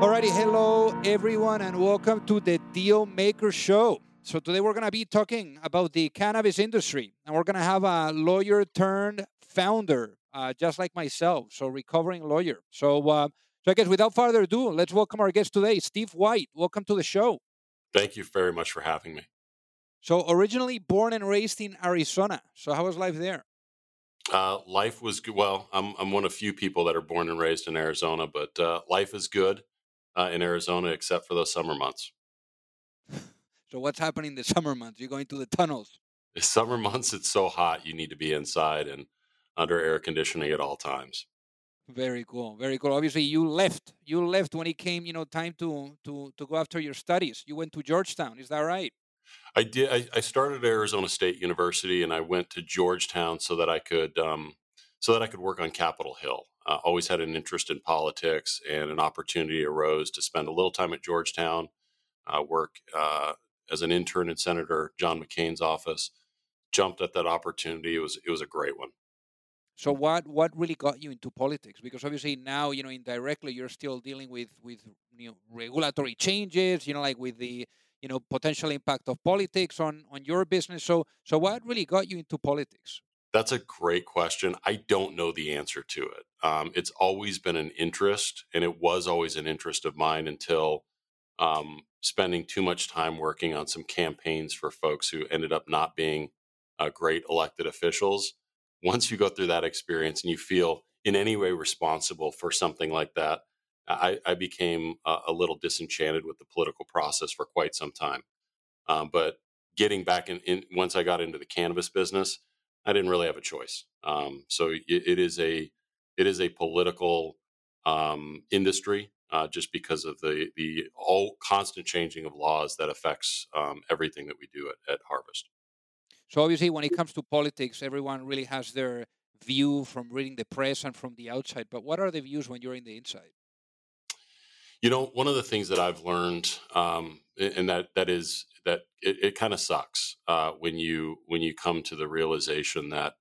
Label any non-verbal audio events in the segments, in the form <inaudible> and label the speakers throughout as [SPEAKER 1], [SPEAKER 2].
[SPEAKER 1] Alrighty, hello everyone, and welcome to the Deal Maker Show. So today we're going to be talking about the cannabis industry, and we're going to have a lawyer turned founder, uh, just like myself. So recovering lawyer. So, uh, so I guess without further ado, let's welcome our guest today, Steve White. Welcome to the show.
[SPEAKER 2] Thank you very much for having me.
[SPEAKER 1] So originally born and raised in Arizona. So how was life there?
[SPEAKER 2] Uh, life was good. Well, I'm I'm one of few people that are born and raised in Arizona, but uh, life is good uh, in Arizona except for those summer months.
[SPEAKER 1] So what's happening in the summer months? You're going to the tunnels.
[SPEAKER 2] The summer months, it's so hot, you need to be inside and under air conditioning at all times.
[SPEAKER 1] Very cool, very cool. Obviously, you left. You left when it came, you know, time to to to go after your studies. You went to Georgetown. Is that right?
[SPEAKER 2] I did. I, I started at Arizona State University, and I went to Georgetown so that I could um, so that I could work on Capitol Hill uh, always had an interest in politics, and an opportunity arose to spend a little time at Georgetown, uh, work uh, as an intern in Senator John McCain's office. Jumped at that opportunity. It was it was a great one.
[SPEAKER 1] So what what really got you into politics? Because obviously now you know indirectly you're still dealing with with you know regulatory changes. You know like with the you know potential impact of politics on on your business. So so what really got you into politics?
[SPEAKER 2] That's a great question. I don't know the answer to it. Um, it's always been an interest, and it was always an interest of mine until um, spending too much time working on some campaigns for folks who ended up not being uh, great elected officials. Once you go through that experience and you feel in any way responsible for something like that, I, I became a, a, little disenchanted with the political process for quite some time. Um, but getting back in, in, once I got into the cannabis business, I didn't really have a choice. Um, so it, it is a it is a political um, industry uh, just because of the the all constant changing of laws that affects um, everything that we do at, at Harvest.
[SPEAKER 1] So obviously, when it comes to politics, everyone really has their view from reading the press and from the outside. But what are the views when you're in the inside?
[SPEAKER 2] You know, one of the things that I've learned, um, and that that is that it, it kind of sucks uh, when you when you come to the realization that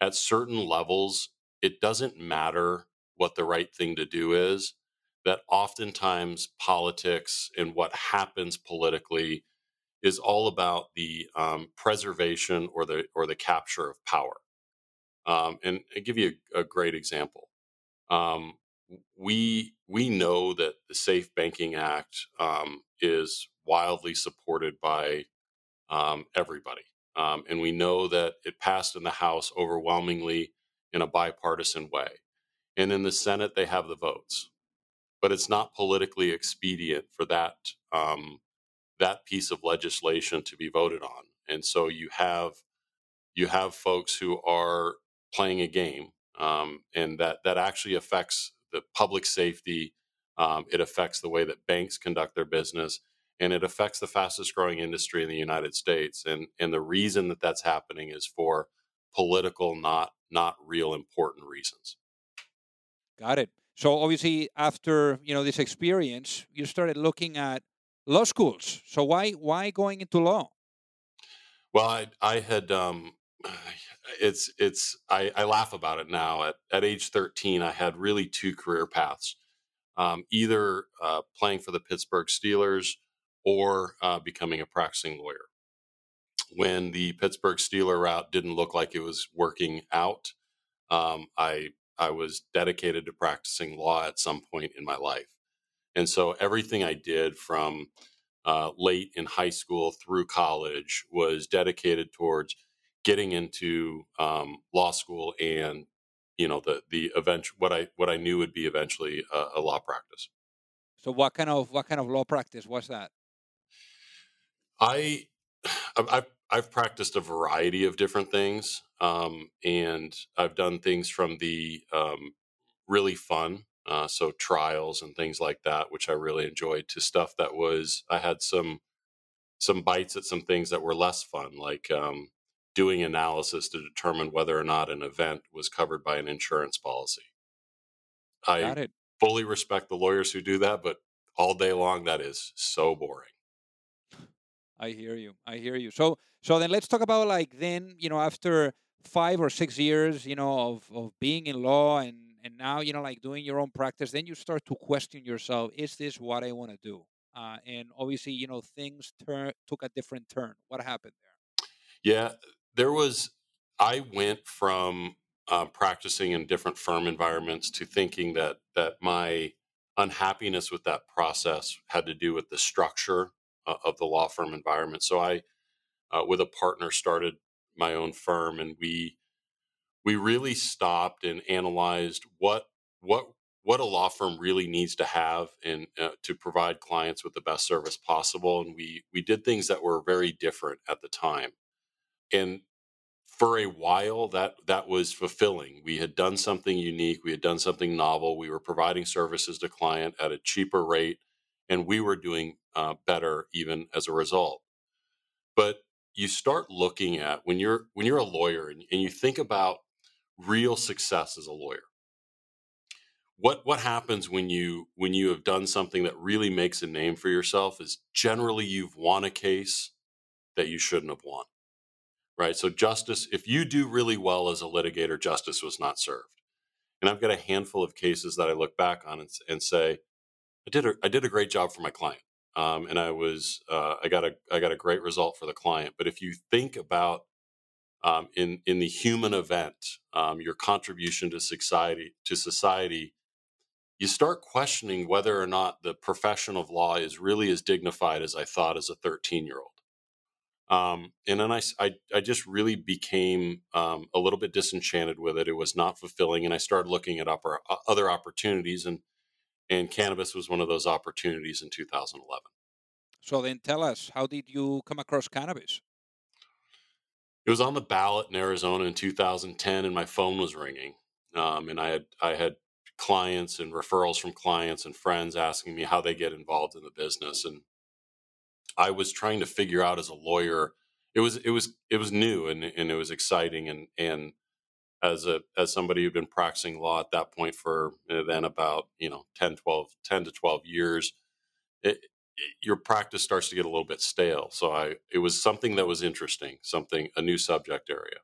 [SPEAKER 2] at certain levels it doesn't matter what the right thing to do is that oftentimes politics and what happens politically is all about the um, preservation or the or the capture of power. Um, and i give you a, a great example. Um, we we know that the safe banking act um, is wildly supported by um, everybody. Um, and we know that it passed in the House overwhelmingly in a bipartisan way. And in the Senate, they have the votes. But it's not politically expedient for that um, that piece of legislation to be voted on. And so you have you have folks who are playing a game, um, and that that actually affects the public safety. Um, it affects the way that banks conduct their business and it affects the fastest growing industry in the United States. And and the reason that that's happening is for political, not not real important reasons.
[SPEAKER 1] Got it. So obviously, after you know this experience, you started looking at law schools. So why why going into law?
[SPEAKER 2] Well, I I had um, <sighs> it's it's I, I laugh about it now. At at age 13, I had really two career paths: um, either uh, playing for the Pittsburgh Steelers or uh, becoming a practicing lawyer. When the Pittsburgh Steeler route didn't look like it was working out, um, I I was dedicated to practicing law at some point in my life, and so everything I did from uh, late in high school through college was dedicated towards getting into um, law school and you know the the event what I what I knew would be eventually a, a, law practice.
[SPEAKER 1] So what kind of what kind of law practice was that?
[SPEAKER 2] I <sighs> I've I've practiced a variety of different things, um, and I've done things from the um, really fun uh, so trials and things like that, which I really enjoyed, to stuff that was I had some some bites at some things that were less fun, like um, doing analysis to determine whether or not an event was covered by an insurance policy. I fully respect the lawyers who do that, but all day long that is so boring.
[SPEAKER 1] I hear you. I hear you. So so then let's talk about like then, you know, after five or six years, you know, of, of being in law and and now you know like doing your own practice then you start to question yourself is this what i want to do uh, and obviously you know things turn took a different turn what happened there
[SPEAKER 2] yeah there was i went from uh, practicing in different firm environments to thinking that that my unhappiness with that process had to do with the structure uh, of the law firm environment. So i uh, with a partner started my own firm and we we really stopped and analyzed what what what a law firm really needs to have and uh, to provide clients with the best service possible and we we did things that were very different at the time. And for a while that that was fulfilling. We had done something unique we had done something novel we were providing services to client at a cheaper rate and we were doing uh, better even as a result. But you start looking at when you're when you're a lawyer and, and you think about real success as a lawyer what what happens when you when you have done something that really makes a name for yourself is generally you've won a case that you shouldn't have won right? So justice if you do really well as a litigator justice was not served. And i've got a handful of cases that i look back on and, and say i did a, I did a great job for my client. Um, and i was uh, i got a i got a great result for the client. But if you think about um, in in the human event, um, your contribution to society to society, you start questioning whether or not the profession of law is really as dignified as I thought as a 13 year old. Um, and then I, I, I, just really became um, a little bit disenchanted with it. It was not fulfilling, and I started looking at upper, uh, other opportunities, and and cannabis was one of those opportunities in 2011.
[SPEAKER 1] So then, tell us, how did you come across cannabis?
[SPEAKER 2] it was on the ballot in Arizona in 2010, and my phone was ringing. Um, and I had I had clients and referrals from clients and friends asking me how they get involved in the business, and I was trying to figure out as a lawyer. It was it was it was new and and it was exciting and and as a as somebody who'd been practicing law at that point for uh, then about you know 10 12 10 to 12 years it, your practice starts to get a little bit stale. So I, it was something that was interesting, something a new subject area.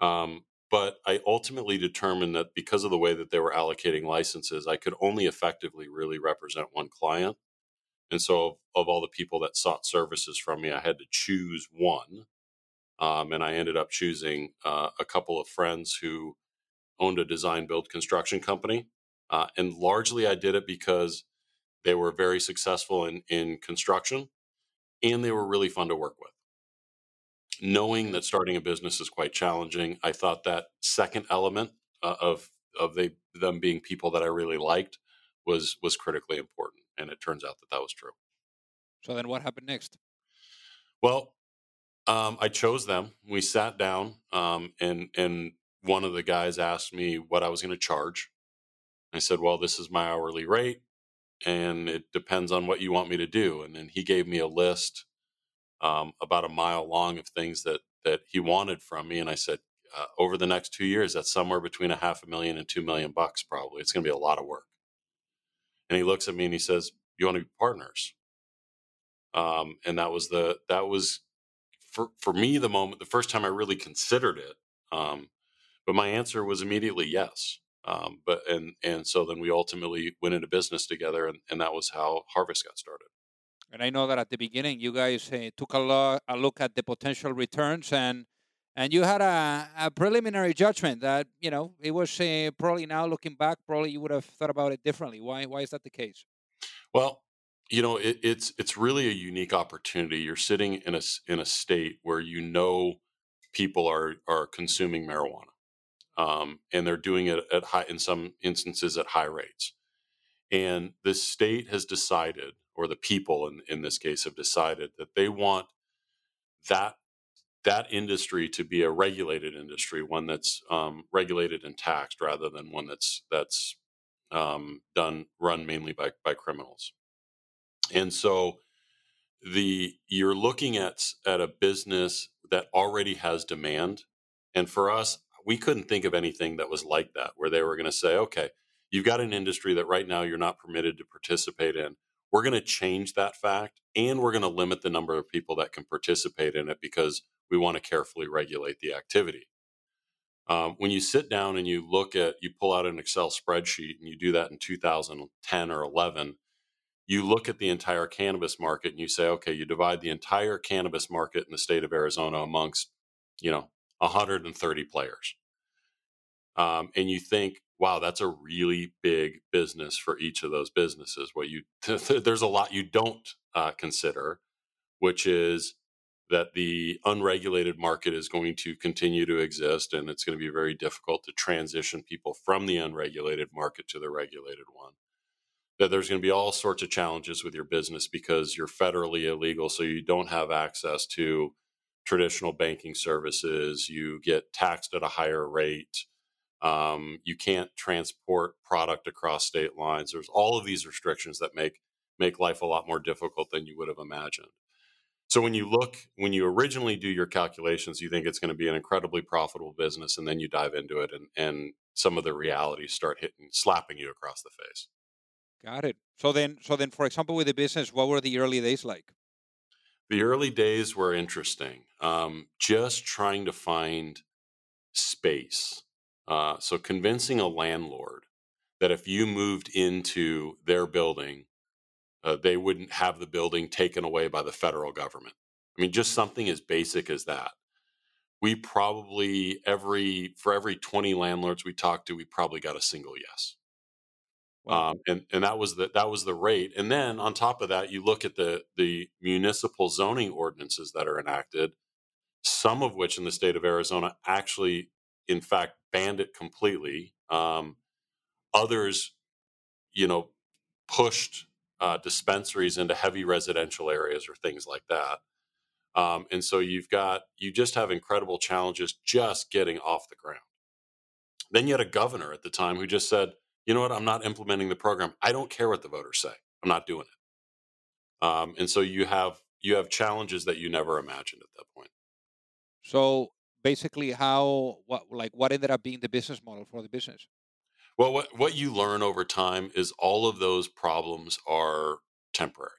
[SPEAKER 2] Um, but I ultimately determined that because of the way that they were allocating licenses, I could only effectively really represent one client. And so, of, of all the people that sought services from me, I had to choose one. Um, and I ended up choosing uh, a couple of friends who owned a design build construction company. Uh, and largely I did it because they were very successful in, in construction and they were really fun to work with. Knowing that starting a business is quite challenging, I thought that second element uh, of of they, them being people that I really liked was was critically important, and it turns out that that was true.
[SPEAKER 1] So then, what happened next?
[SPEAKER 2] Well, um, I chose them. We sat down, um, and and one of the guys asked me what I was going to charge. I said, "Well, this is my hourly rate and it depends on what you want me to do. And then he gave me a list um, about a mile long of things that that he wanted from me, and I said, uh, over the next two years, that's somewhere between a half a million and two million bucks. Probably, it's going to be a lot of work. And he looks at me and he says, "You want to be partners?" Um, and that was the that was for for me the moment the first time I really considered it. Um, but my answer was immediately yes. Um, but and and so then we ultimately went into business together, and, and that was how Harvest got started.
[SPEAKER 1] And I know that at the beginning, you guys uh, took a, lo- a look at the potential returns, and and you had a, a preliminary judgment that you know it was uh, probably now looking back, probably you would have thought about it differently. Why why is that the case?
[SPEAKER 2] Well, you know, it, it's it's really a unique opportunity. You're sitting in a in a state where you know people are are consuming marijuana, um, and they're doing it at high in some instances at high rates. And the state has decided, or the people in, in this case have decided that they want that that industry to be a regulated industry, one that's um, regulated and taxed, rather than one that's that's um, done run mainly by by criminals. And so the you're looking at at a business that already has demand, and for us, we couldn't think of anything that was like that, where they were going to say, okay, you've got an industry that right now you're not permitted to participate in. We're going to change that fact, and we're going to limit the number of people that can participate in it because we want to carefully regulate the activity. Um, when you sit down and you look at, you pull out an Excel spreadsheet and you do that in 2010 or 11, you look at the entire cannabis market and you say, okay, you divide the entire cannabis market in the state of Arizona amongst, you know, 130 players. Um, and you think, wow, that's a really big business for each of those businesses. What you <laughs> there's a lot you don't uh, consider, which is that the unregulated market is going to continue to exist and it's going to be very difficult to transition people from the unregulated market to the regulated one. That there's going to be all sorts of challenges with your business because you're federally illegal so you don't have access to traditional banking services you get taxed at a higher rate um, you can't transport product across state lines. There's all of these restrictions that make make life a lot more difficult than you would have imagined so when you look, when you originally do your calculations, you think it's going to be an incredibly profitable business, and then you dive into it, and and some of the realities start hitting, slapping you across the face.
[SPEAKER 1] Got it. So then, so then, for example, with the business, what were the early days like?
[SPEAKER 2] The early days were interesting. Um, just trying to find space. Uh, so convincing a landlord that if you moved into their building uh, they wouldn't have the building taken away by the federal government. I mean, just something as basic as that. We probably every for every twenty landlords we talked to, we probably got a single yes. Wow. Um, and and that was the that was the rate. And then on top of that, you look at the the municipal zoning ordinances that are enacted, some of which in the state of Arizona actually, in fact, banned it completely. Um, others, you know, pushed uh, dispensaries into heavy residential areas or things like that. Um, and so you've got, you just have incredible challenges just getting off the ground. Then you had a governor at the time who just said, you know what, I'm not implementing the program. I don't care what the voters say. I'm not doing it. Um, and so you have you have challenges that you never imagined at that point.
[SPEAKER 1] So basically, how what like what ended up being the business model for the business?
[SPEAKER 2] Well, what, what you learn over time is all of those problems are temporary.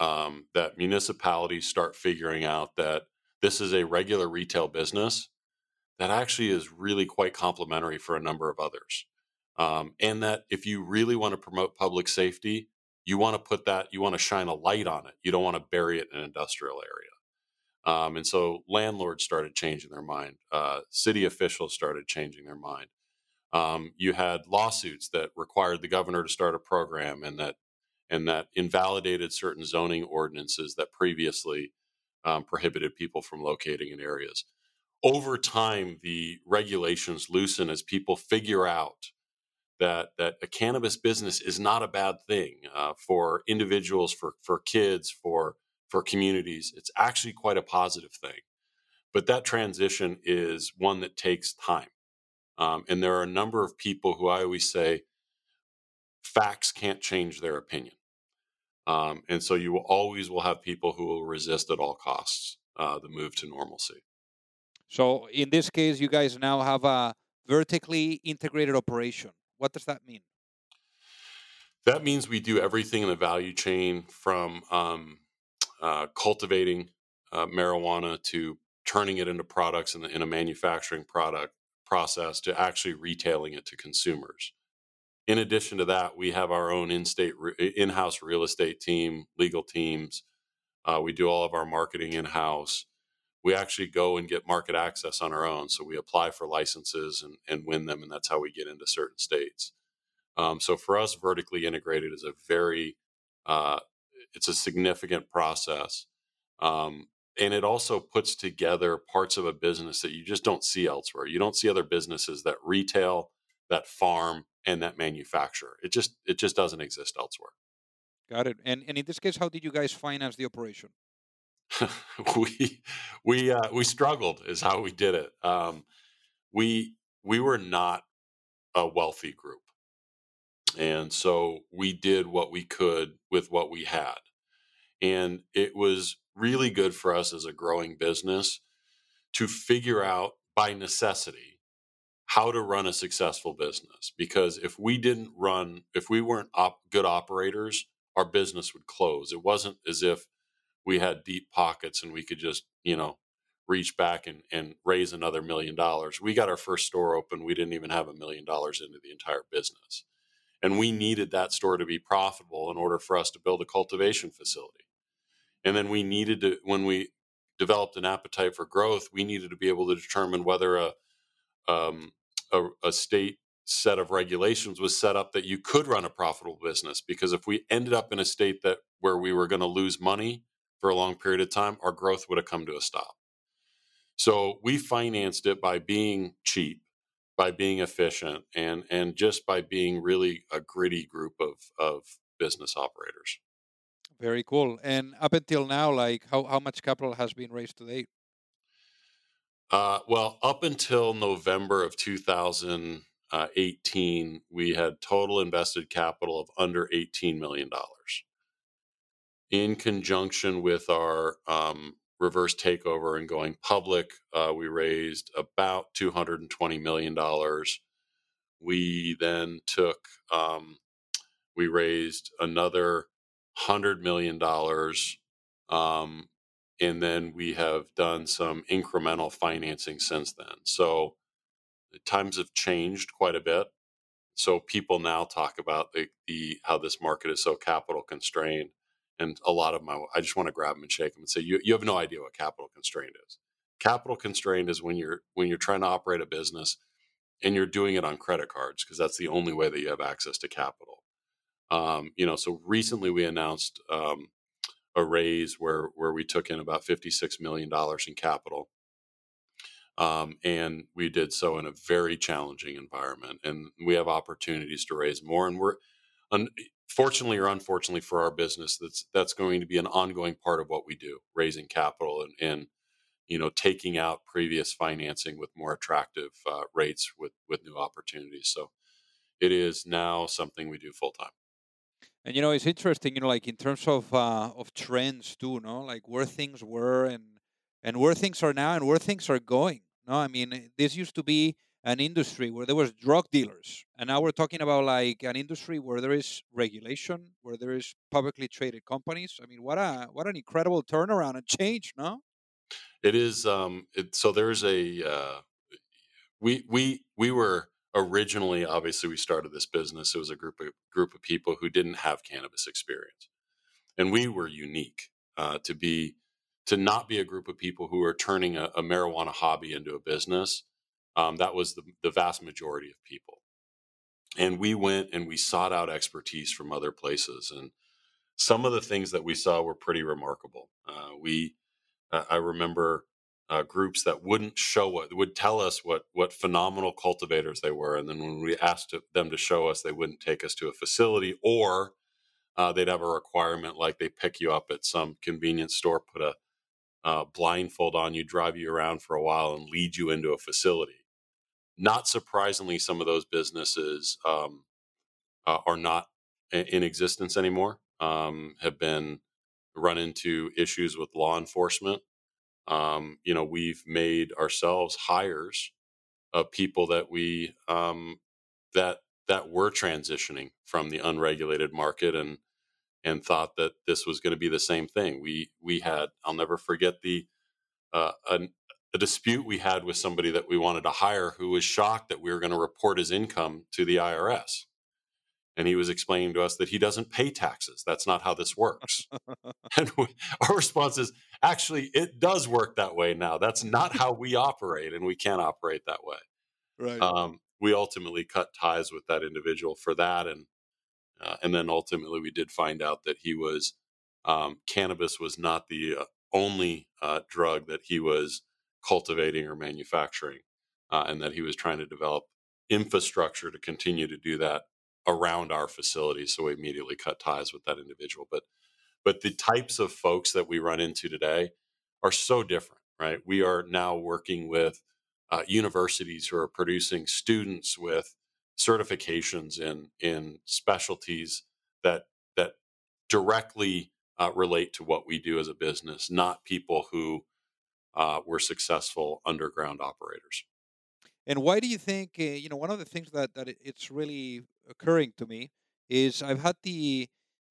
[SPEAKER 2] Um, that municipalities start figuring out that this is a regular retail business that actually is really quite complementary for a number of others. Um, and that if you really want to promote public safety, you want to put that, you want to shine a light on it. You don't want to bury it in an industrial area. Um, and so landlords started changing their mind. Uh, city officials started changing their mind. Um, you had lawsuits that required the governor to start a program and that and that invalidated certain zoning ordinances that previously um, prohibited people from locating in areas. Over time, the regulations loosen as people figure out that that a cannabis business is not a bad thing uh, for individuals, for for kids, for for communities. It's actually quite a positive thing. But that transition is one that takes time. Um, and there are a number of people who I always say facts can't change their opinion. Um, and so you will always will have people who will resist at all costs uh, the move to normalcy.
[SPEAKER 1] So in this case, you guys now have a vertically integrated operation. What does that mean?
[SPEAKER 2] That means we do everything in the value chain from um, uh, cultivating uh, marijuana to turning it into products in, the, in a manufacturing product process to actually retailing it to consumers. In addition to that, we have our own in-state, in-house real estate team, legal teams. Uh, we do all of our marketing in-house. We actually go and get market access on our own. So we apply for licenses and, and win them, and that's how we get into certain states. Um, so for us, vertically integrated is a very, uh, it's a significant process. Um, and it also puts together parts of a business that you just don't see elsewhere. You don't see other businesses that retail, that farm, and that manufacture. It just it just doesn't exist elsewhere.
[SPEAKER 1] Got it. And and in this case, how did you guys finance the operation? <laughs>
[SPEAKER 2] we we uh, we struggled is how we did it. Um, we we were not a wealthy group, and so we did what we could with what we had, and it was really good for us as a growing business to figure out by necessity how to run a successful business because if we didn't run if we weren't op- good operators our business would close. It wasn't as if we had deep pockets and we could just you know reach back and, and raise another million dollars. We got our first store open we didn't even have a million dollars into the entire business. And we needed that store to be profitable in order for us to build a cultivation facility and then we needed to, when we developed an appetite for growth, we needed to be able to determine whether a, um, a, a state set of regulations was set up that you could run a profitable business. Because if we ended up in a state that where we were going to lose money for a long period of time, our growth would have come to a stop. So we financed it by being cheap, by being efficient, and and just by being really a gritty group of of business operators.
[SPEAKER 1] Very cool. And up until now, like how, how much capital has been raised to date?
[SPEAKER 2] Uh, well, up until November of 2018, we had total invested capital of under $18 million. In conjunction with our um, reverse takeover and going public, uh, we raised about $220 million. We then took, um, we raised another hundred million dollars, um, and then we have done some incremental financing since then. So times have changed quite a bit. So people now talk about the, the how this market is so capital constrained, and a lot of my I just want to grab them and shake them and say you you have no idea what capital constrained is. Capital constrained is when you're when you're trying to operate a business and you're doing it on credit cards because that's the only way that you have access to capital. Um, you know, so recently we announced um, a raise where where we took in about fifty six million dollars in capital, um, and we did so in a very challenging environment. And we have opportunities to raise more, and we're unfortunately or unfortunately for our business, that's that's going to be an ongoing part of what we do, raising capital and, and you know taking out previous financing with more attractive uh, rates with with new opportunities. So it is now something we do full time.
[SPEAKER 1] And you know, it's interesting, you know, like in terms of uh, of trends too, no, like where things were and and where things are now and where things are going. No, I mean, this used to be an industry where there was drug dealers, and now we're talking about like an industry where there is regulation, where there is publicly traded companies. I mean, what a what an incredible turnaround and change, no?
[SPEAKER 2] It is. Um, it, so there's a uh, we we we were originally obviously we started this business it was a group of group of people who didn't have cannabis experience. And we were unique uh, to be to not be a group of people who are turning a, a marijuana hobby into a business um, that was the, the vast majority of people. And we went and we sought out expertise from other places and some of the things that we saw were pretty remarkable. Uh, we uh, i remember uh, groups that wouldn't show what would tell us what what phenomenal cultivators they were, and then when we asked them to show us, they wouldn't take us to a facility, or uh, they'd have a requirement like they pick you up at some convenience store, put a uh, blindfold on you, drive you around for a while, and lead you into a facility. Not surprisingly, some of those businesses um, uh, are not in existence anymore. Um, have been run into issues with law enforcement um, you know, we've made ourselves hires of people that we um, that that were transitioning from the unregulated market and and thought that this was going to be the same thing. We we had I'll never forget the uh, an, a dispute we had with somebody that we wanted to hire who was shocked that we were going to report his income to the IRS. And he was explaining to us that he doesn't pay taxes. That's not how this works. <laughs> and we, our response is actually, it does work that way now. That's not how we operate, and we can't operate that way.
[SPEAKER 1] Right.
[SPEAKER 2] Um, we ultimately cut ties with that individual for that. And, uh, and then ultimately, we did find out that he was um, cannabis was not the uh, only uh, drug that he was cultivating or manufacturing, uh, and that he was trying to develop infrastructure to continue to do that around our facility. So we immediately cut ties with that individual. But but the types of folks that we run into today are so different, right? We are now working with uh, universities who are producing students with certifications in in specialties that that directly uh, relate to what we do as a business, not people who uh, were successful underground operators.
[SPEAKER 1] And why do you think? Uh, you know, one of the things that that it's really occurring to me is I've had the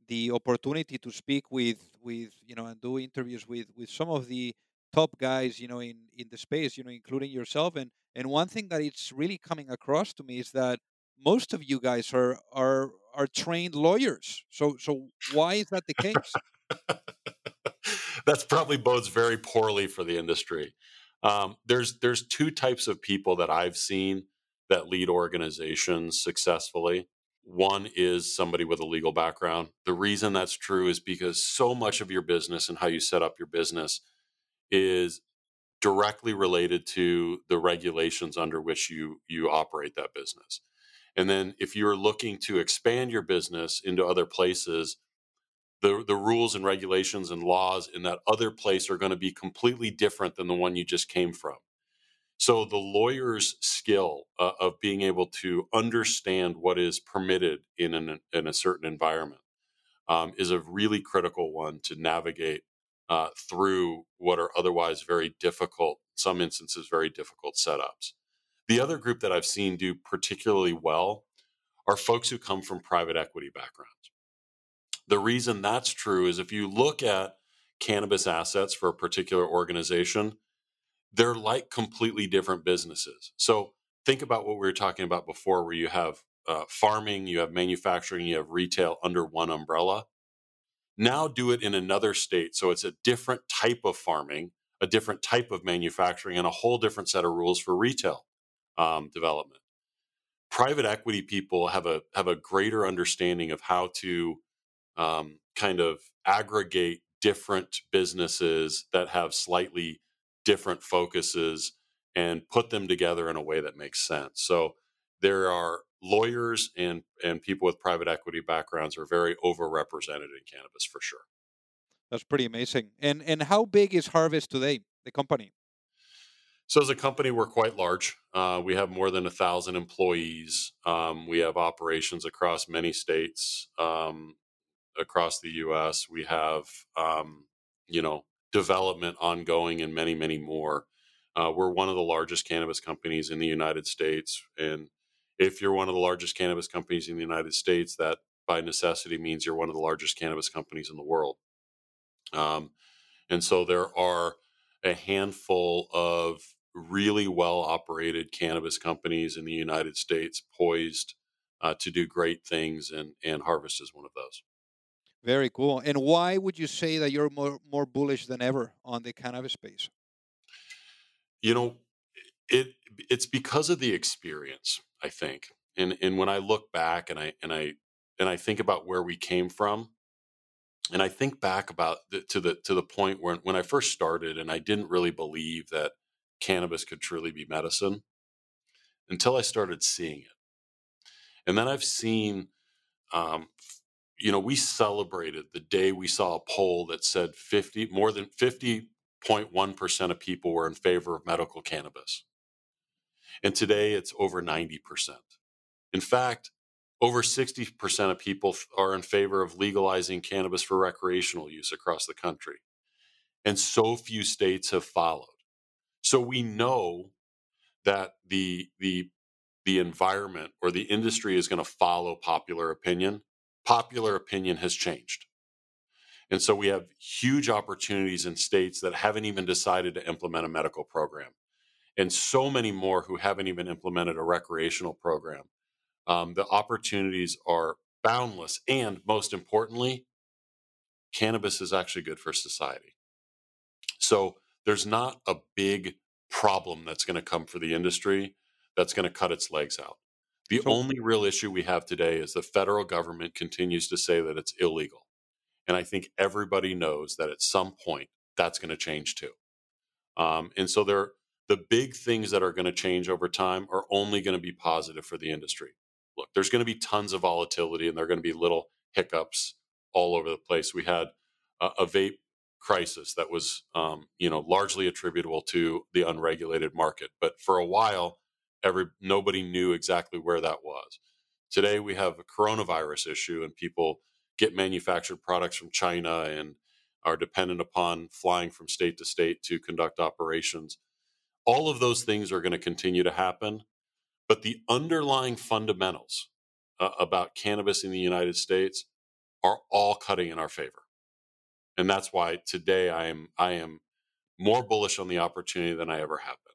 [SPEAKER 1] the opportunity to speak with with you know and do interviews with with some of the top guys you know in in the space you know including yourself. And and one thing that it's really coming across to me is that most of you guys are are are trained lawyers. So so why is that the case? <laughs>
[SPEAKER 2] That's probably bodes very poorly for the industry um, there's there's two types of people that i've seen that lead organizations successfully. One is somebody with a legal background. The reason that's true is because so much of your business and how you set up your business is directly related to the regulations under which you you operate that business. And then if you're looking to expand your business into other places, the the rules and regulations and laws in that other place are going to be completely different than the one you just came from. So the lawyer's skill uh, of being able to understand what is permitted in an, in a certain environment um, is a really critical one to navigate uh, through what are otherwise very difficult, some instances very difficult setups. The other group that I've seen do particularly well are folks who come from private equity backgrounds. The reason that's true is if you look at cannabis assets for a particular organization, they're like completely different businesses. So think about what we were talking about before, where you have uh, farming, you have manufacturing, you have retail under one umbrella. Now do it in another state. So it's a different type of farming, a different type of manufacturing, and a whole different set of rules for retail um, development. Private equity people have a have a greater understanding of how to um, kind of aggregate different businesses that have slightly different focuses and put them together in a way that makes sense. So there are lawyers and and people with private equity backgrounds are very overrepresented in cannabis for sure.
[SPEAKER 1] That's pretty amazing. And and how big is Harvest today, the company?
[SPEAKER 2] So as a company, we're quite large. Uh, we have more than a thousand employees. Um, we have operations across many states um, across the U.S. We have, um, you know, development ongoing and many, many more. Uh, we're one of the largest cannabis companies in the United States. And if you're one of the largest cannabis companies in the United States, that by necessity means you're one of the largest cannabis companies in the world. Um, and so there are a handful of really well operated cannabis companies in the United States poised uh, to do great things, and, and Harvest is one of those.
[SPEAKER 1] Very cool. And why would you say that you're more more bullish than ever on the cannabis space?
[SPEAKER 2] You know, it it's because of the experience, I think. And and when I look back and I and I and I think about where we came from, and I think back about the, to the to the point where when I first started and I didn't really believe that cannabis could truly be medicine until I started seeing it. And then I've seen um, you know, we celebrated the day we saw a poll that said 50, more than 50.1% of people were in favor of medical cannabis. And today it's over 90%. In fact, over 60% of people are in favor of legalizing cannabis for recreational use across the country. And so few states have followed. So we know that the, the, the environment or the industry is going to follow popular opinion popular opinion has changed. And so we have huge opportunities in states that haven't even decided to implement a medical program, and so many more who haven't even implemented a recreational program. Um, the opportunities are boundless. And most importantly, cannabis is actually good for society. So there's not a big problem that's going to come for the industry that's going to cut its legs out. The so, only real issue we have today is the federal government continues to say that it's illegal. And I think everybody knows that at some point that's going to change too. Um, and so there, the big things that are going to change over time are only going to be positive for the industry. Look, there's going to be tons of volatility and there are going to be little hiccups all over the place. We had a, a vape crisis that was, um, you know, largely attributable to the unregulated market. But for a while, every nobody knew exactly where that was. Today, we have a coronavirus issue, and people get manufactured products from China and are dependent upon flying from state to state to conduct operations. All of those things are going to continue to happen, but the underlying fundamentals uh, about cannabis in the United States are all cutting in our favor. And that's why today I am I am more bullish on the opportunity than I ever have been.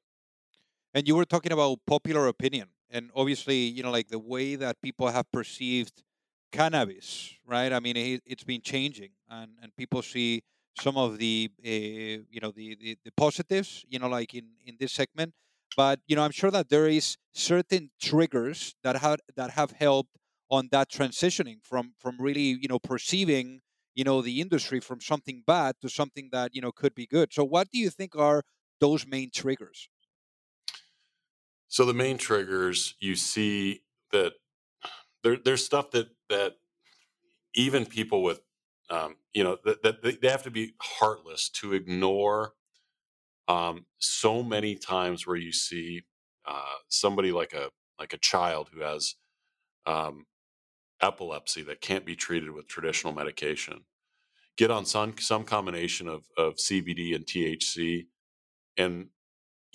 [SPEAKER 1] And you were talking about popular opinion and obviously, you know, like the way that people have perceived cannabis, right? I mean, it, has been changing, and, and people see some of the uh, you know the, the, the positives, you know, like in in this segment. But you know, I'm sure that there is certain triggers that have that have helped on that transitioning from from really you know perceiving you know the industry from something bad to something that you know could be good. So, what do you think are those main triggers?
[SPEAKER 2] So the main triggers you see that there, there's stuff that that even people with um, you know that, that they have to be heartless to ignore um, so many times where you see uh, somebody like a like a child who has um, epilepsy that can't be treated with traditional medication get on some some combination of, of CBD and THC and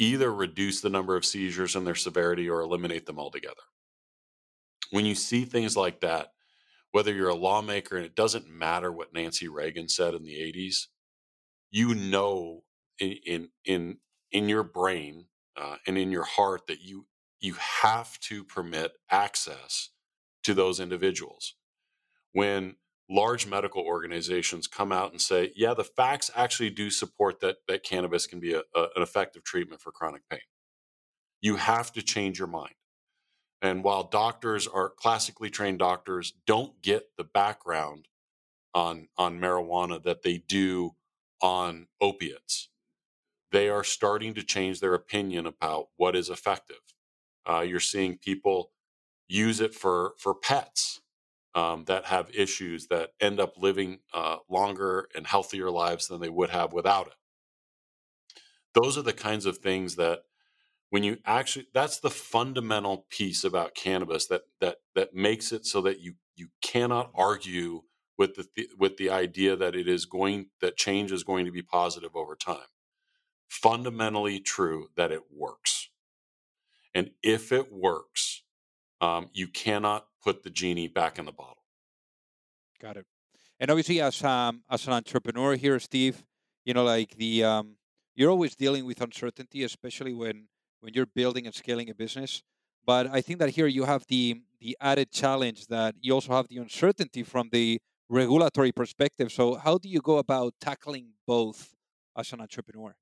[SPEAKER 2] either reduce the number of seizures and their severity or eliminate them altogether when you see things like that, whether you're a lawmaker and it doesn't matter what Nancy Reagan said in the 80s, you know in in in, in your brain uh, and in your heart that you you have to permit access to those individuals. When large medical organizations come out and say, "Yeah, the facts actually do support that that cannabis can be a, a, an effective treatment for chronic pain," you have to change your mind. And while doctors are classically trained doctors don't get the background on on marijuana that they do on opiates, they are starting to change their opinion about what is effective. Uh, you're seeing people use it for for pets um, that have issues that end up living uh, longer and healthier lives than they would have without it. Those are the kinds of things that when you actually that's the fundamental piece about cannabis that that that makes it so that you you cannot argue with the with the idea that it is going that change is going to be positive over time fundamentally true that it works and if it works um, you cannot put the genie back in the bottle
[SPEAKER 1] got it and obviously as um as an entrepreneur here steve you know like the um you're always dealing with uncertainty especially when when you're building and scaling a business. But I think that here you have the the added challenge that you also have the uncertainty from the regulatory perspective. So how do you go about tackling both as an entrepreneur?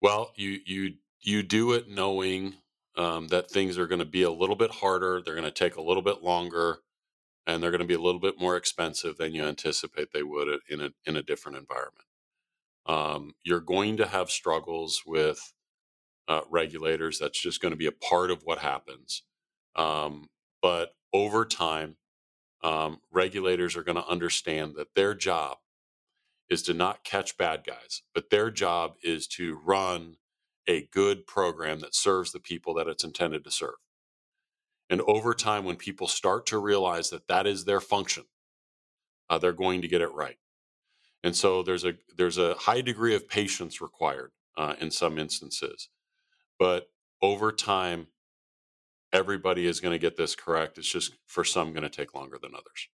[SPEAKER 2] Well, you you you do it knowing um, that things are going to be a little bit harder. They're going to take a little bit longer, and they're going to be a little bit more expensive than you anticipate they would in a in a different environment. Um, you're going to have struggles with uh, regulators. That's just going to be a part of what happens. Um, but over time, um, regulators are going to understand that their job is to not catch bad guys, but their job is to run a good program that serves the people that it's intended to serve. And over time, when people start to realize that that is their function, uh, they're going to get it right. And so there's a there's a high degree of patience required uh, in some instances. But over time, everybody is going to get this correct. It's just for some going to take longer than others.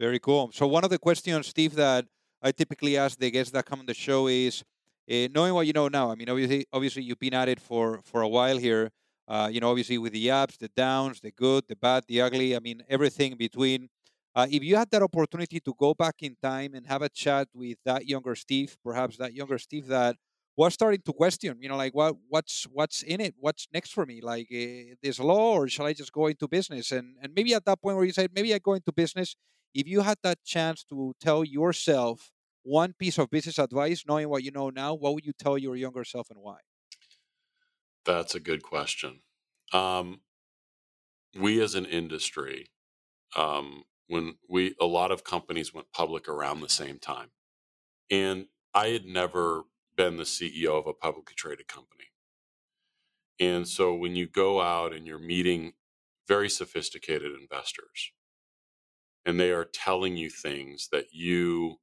[SPEAKER 1] Very cool. So one of the questions, Steve, that I typically ask the guests that come on the show is, uh, knowing what you know now. I mean, obviously, obviously you've been at it for for a while here. Uh, you know, obviously with the ups, the downs, the good, the bad, the ugly. I mean, everything in between. Uh, if you had that opportunity to go back in time and have a chat with that younger Steve, perhaps that younger Steve that was starting to question, you know, like what what's what's in it, what's next for me, like uh, this law, or shall I just go into business? And and maybe at that point where you said maybe I go into business, if you had that chance to tell yourself one piece of business advice, knowing what you know now, what would you tell your younger self and why?
[SPEAKER 2] That's a good question. Um, we as an industry, um, when we a lot of companies went public around the same time, and I had never been the CEO of a publicly traded company. And so when you go out and you're meeting very sophisticated investors and they are telling you things that you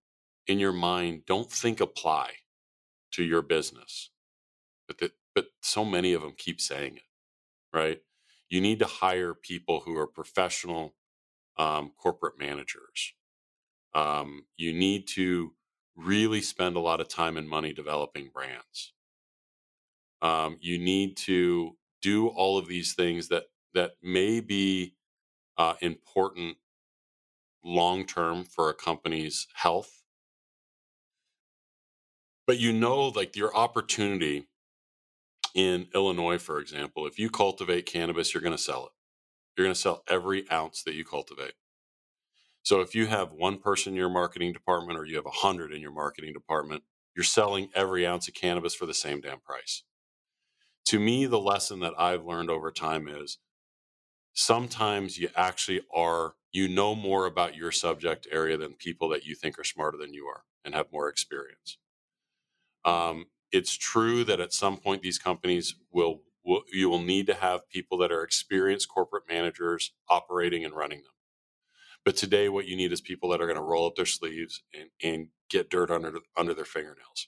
[SPEAKER 2] in your mind don't think apply to your business. But that but so many of them keep saying it right? You need to hire people who are professional um, corporate managers. Um, you need to really spend a lot of time and money developing brands. Um, you need to do all of these things that that may be uh, important long term for a company's health but you know like your opportunity in illinois for example if you cultivate cannabis you're going to sell it. You're going to sell every ounce that you cultivate. So if you have one person in your marketing department or you have a hundred in your marketing department you're selling every ounce of cannabis for the same damn price. To me the lesson that i've learned over time is sometimes you actually are you know more about your subject area than people that you think are smarter than you are and have more experience um, it's true that at some point these companies will, will you will need to have people that are experienced corporate managers operating and running them. But today, what you need is people that are going to roll up their sleeves and, and get dirt under under their fingernails,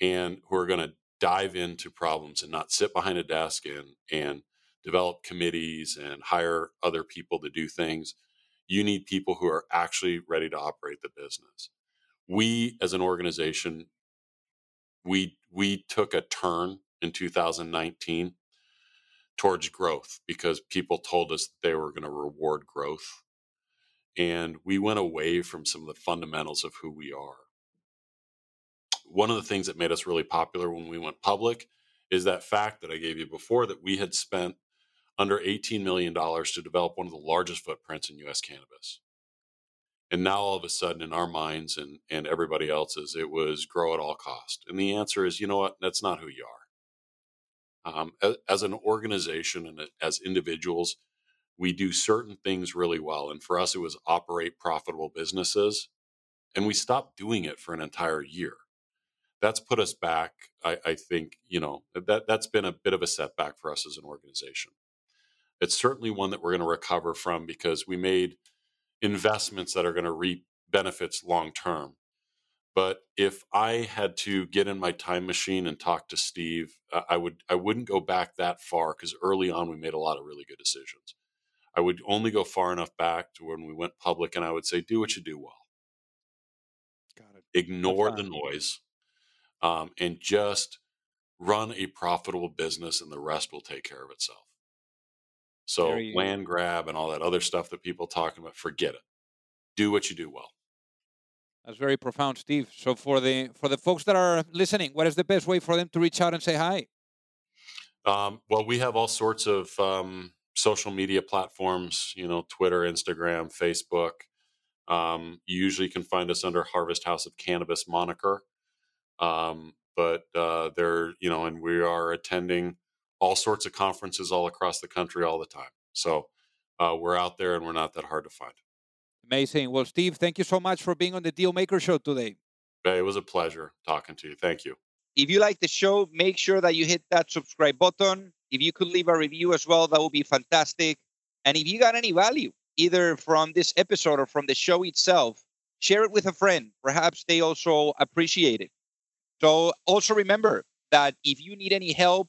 [SPEAKER 2] and who are going to dive into problems and not sit behind a desk and and develop committees and hire other people to do things. You need people who are actually ready to operate the business. We, as an organization, we we took a turn in 2019 towards growth because people told us they were going to reward growth and we went away from some of the fundamentals of who we are. One of the things that made us really popular when we went public is that fact that i gave you before that we had spent under $18 million to develop one of the largest footprints in us cannabis and now all of a sudden in our minds and, and everybody else's, it was grow at all cost. And the answer is, you know what? That's not who you are. Um, as, as, an organization and as individuals, we do certain things really well. And for us, it was operate profitable businesses. And we stopped doing it for an entire year. That's put us back. I, I think, you know, that, that's been a bit of a setback for us as an organization. It's certainly one that we're going to recover from because we made – investments that are going to reap benefits long term. But if I had to get in my time machine and talk to Steve, I would I wouldn't go back that far because early on we made a lot of really good decisions. I would only go far enough back to when we went public, and I would say, "Do what you do well.
[SPEAKER 1] Got it.
[SPEAKER 2] Ignore the noise, um, and just run a profitable business, and the rest will take care of itself." So Very, land grab and all that other stuff that people talking about, forget it. Do what you do well.
[SPEAKER 1] That's very profound, Steve. So for the for the folks that are listening, what is the best way for them to reach out and say hi?
[SPEAKER 2] Um, well, we have all sorts of um, social media platforms. You know, Twitter, Instagram, Facebook. Um, you usually can find us under Harvest House of Cannabis moniker. Um, but uh, there, you know, and we are attending all sorts of conferences all across the country all the time. So uh, we're out there and we're not that hard to find.
[SPEAKER 1] Amazing. Well, Steve, thank you so much for being on the Deal Maker Show today.
[SPEAKER 2] It was a pleasure talking to you. Thank you.
[SPEAKER 1] If you like the show, make sure that you hit that subscribe button. If you could leave a review as well, that would be fantastic. And if you got any value, either from this episode or from the show itself, share it with a friend. Perhaps they also appreciate it. So also remember that if you need any help